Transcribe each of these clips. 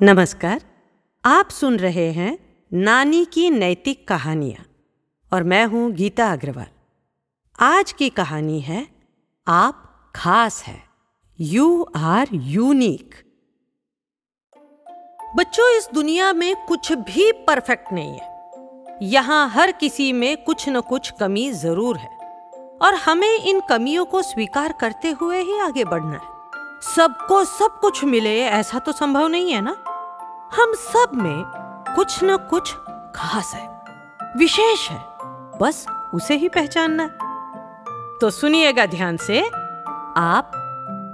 नमस्कार, आप सुन रहे हैं नानी की नैतिक कहानियाँ और मैं हूँ गीता अग्रवाल। आज की कहानी है, आप खास है। यू आर यूनिक बच्चों, इस दुनिया में कुछ भी परफेक्ट नहीं है। यहाँ हर किसी में कुछ न कुछ कमी ज़रूर है और हमें इन कमियों को स्वीकार करते हुए ही आगे बढ़ना है। सबको सब कुछ मिले, ऐसा तो संभव नहीं है ना? हम सब में कुछ न कुछ खास है, विशेष है। बस उसे ही पहचानना तो सुनिएगा ध्यान से, आप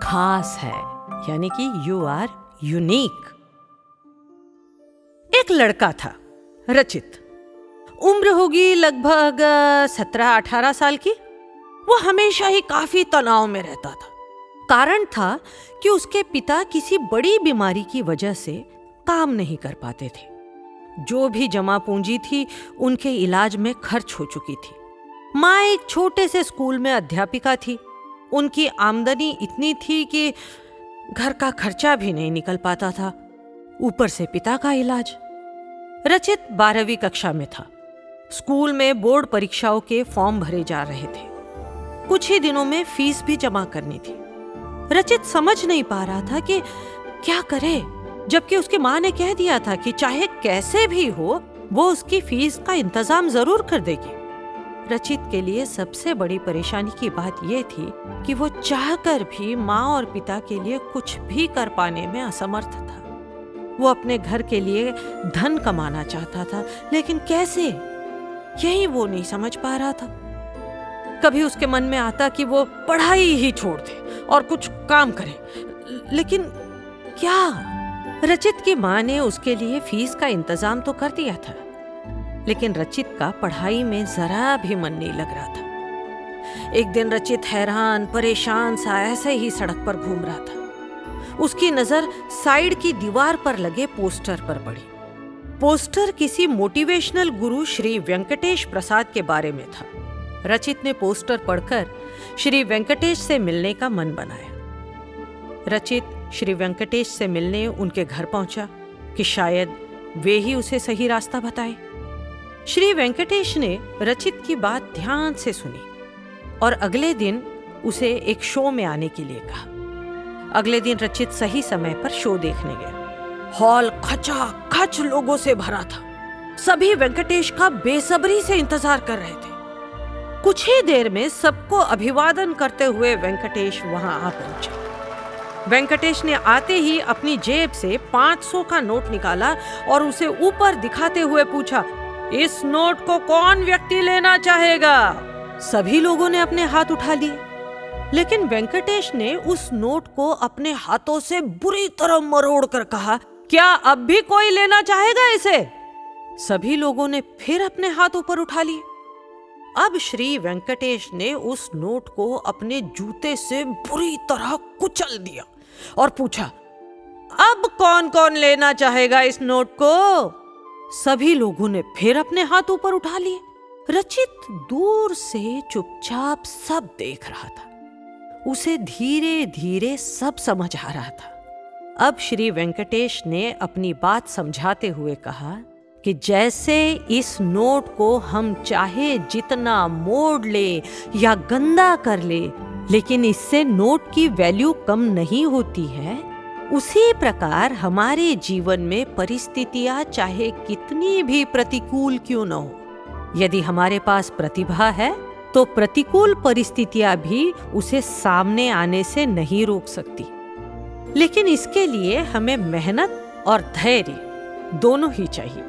खास है, यानी कि यू आर यूनिक एक लड़का था, रचित। उम्र होगी लगभग सत्रह अठारह साल की। वो हमेशा ही काफ़ी तनाव में रहता था। कारण था कि उसके पिता किसी बड़ी बीमारी की वजह से काम नहीं कर पाते थे। जो भी जमा पूंजी थी, उनके इलाज में खर्च हो चुकी थी। माँ एक छोटे से स्कूल में अध्यापिका थी। उनकी आमदनी इतनी थी कि घर का खर्चा भी नहीं निकल पाता था। ऊपर से पिता का इलाज। रचित बारहवीं कक्षा में था। स्कूल में बोर्ड परीक्षाओं के फॉर्म भरे जा रहे थे। कुछ ही दिनों में फ़ीस भी जमा करनी थी। रचित समझ नहीं पा रहा था कि क्या करे। जबकि उसकी माँ ने कह दिया था कि चाहे कैसे भी हो, वो उसकी फ़ीस का इंतज़ाम ज़रूर कर देगी। रचित के लिए सबसे बड़ी परेशानी की बात यह थी कि वो चाहकर भी माँ और पिता के लिए कुछ भी कर पाने में असमर्थ था। वो अपने घर के लिए धन कमाना चाहता था, लेकिन कैसे? यही वो नहीं समझ पा रहा था। कभी उसके मन में आता कि वो पढ़ाई ही छोड़ दे और कुछ काम करे, लेकिन क्या? रचित की माँ ने उसके लिए फ़ीस का इंतज़ाम तो कर दिया था, लेकिन रचित का पढ़ाई में जरा भी मन नहीं लग रहा था। एक दिन रचित हैरान, परेशान सा ऐसे ही सड़क पर घूम रहा था। उसकी नज़र साइड की दीवार पर लगे पोस्टर पर पड़ी। पोस्टर किसी मोटिवेशनल गुरु श्री वेंकटेश प्रसाद के बारे में था। रचित ने पोस्टर पढ़कर श्री वेंकटेश से मिलने का मन बनाया। रचित श्री वेंकटेश से मिलने उनके घर पहुँचा कि शायद वे ही उसे सही रास्ता बताए। श्री वेंकटेश ने रचित की बात ध्यान से सुनी और अगले दिन उसे एक शो में आने के लिए कहा। अगले दिन रचित सही समय पर शो देखने गया हॉल खचा खच लोगों से भरा था। सभी वेंकटेश का बेसब्री से इंतज़ार कर रहे थे। कुछ ही देर में सबको अभिवादन करते हुए वेंकटेश वहाँ आ पहुँचा। वेंकटेश ने आते ही अपनी जेब से 500 का नोट निकाला और उसे ऊपर दिखाते हुए पूछा, इस नोट को कौन व्यक्ति लेना चाहेगा? सभी लोगों ने अपने हाथ उठा लिए। लेकिन वेंकटेश ने उस नोट को अपने हाथों से बुरी तरह मरोड़ कर कहा, क्या अब भी कोई लेना चाहेगा इसे? सभी लोगों ने फिर अपने हाथ ऊपर उठा लिए। अब श्री वेंकटेश ने उस नोट को अपने जूते से बुरी तरह कुचल दिया। और पूछा, अब कौन कौन लेना चाहेगा इस नोट को? सभी लोगों ने फिर अपने हाथ ऊपर उठा लिए। रचित दूर से चुपचाप सब देख रहा था। उसे धीरे धीरे सब समझ आ रहा था। अब श्री वेंकटेश ने अपनी बात समझाते हुए कहा कि जैसे इस नोट को हम चाहे जितना मोड़ ले या गंदा कर ले लेकिन इससे नोट की वैल्यू कम नहीं होती है। उसी प्रकार हमारे जीवन में परिस्थितियाँ चाहे कितनी भी प्रतिकूल क्यों न हो। यदि हमारे पास प्रतिभा है तो प्रतिकूल परिस्थितियाँ भी उसे सामने आने से नहीं रोक सकती। लेकिन इसके लिए हमें मेहनत और धैर्य दोनों ही चाहिए।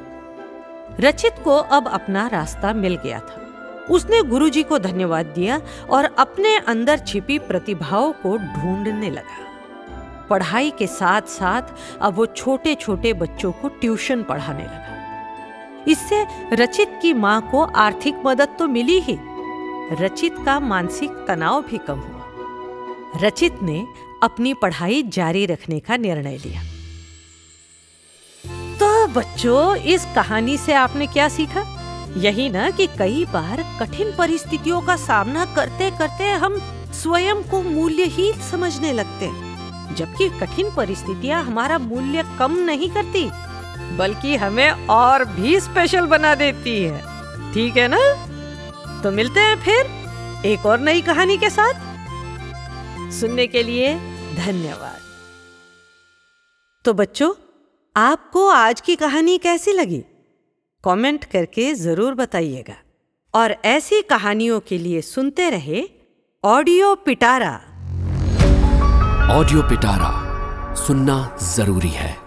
रचित को अब अपना रास्ता मिल गया था। उसने गुरुजी को धन्यवाद दिया और अपने अंदर छिपी प्रतिभाओं को ढूँढने लगा। पढ़ाई के साथ साथ अब वो छोटे छोटे बच्चों को ट्यूशन पढ़ाने लगा। इससे रचित की माँ को आर्थिक मदद तो मिली ही। रचित का मानसिक तनाव भी कम हुआ। रचित ने अपनी पढ़ाई जारी रखने का निर्णय लिया। तो बच्चों, इस कहानी से आपने क्या सीखा? यही ना कि कई बार कठिन परिस्थितियों का सामना करते करते हम स्वयं को मूल्यहीन समझने लगते जबकि कठिन परिस्थितियाँ हमारा मूल्य कम नहीं करती, बल्कि हमें और भी स्पेशल बना देती है। ठीक है ना? तो मिलते हैं फिर एक और नई कहानी के साथ। सुनने के लिए धन्यवाद। तो बच्चों, आपको आज की कहानी कैसी लगी? कमेंट करके ज़रूर बताइएगा। और ऐसी कहानियों के लिए सुनते रहे ऑडियो पिटारा। ऑडियो पिटारा सुनना ज़रूरी है।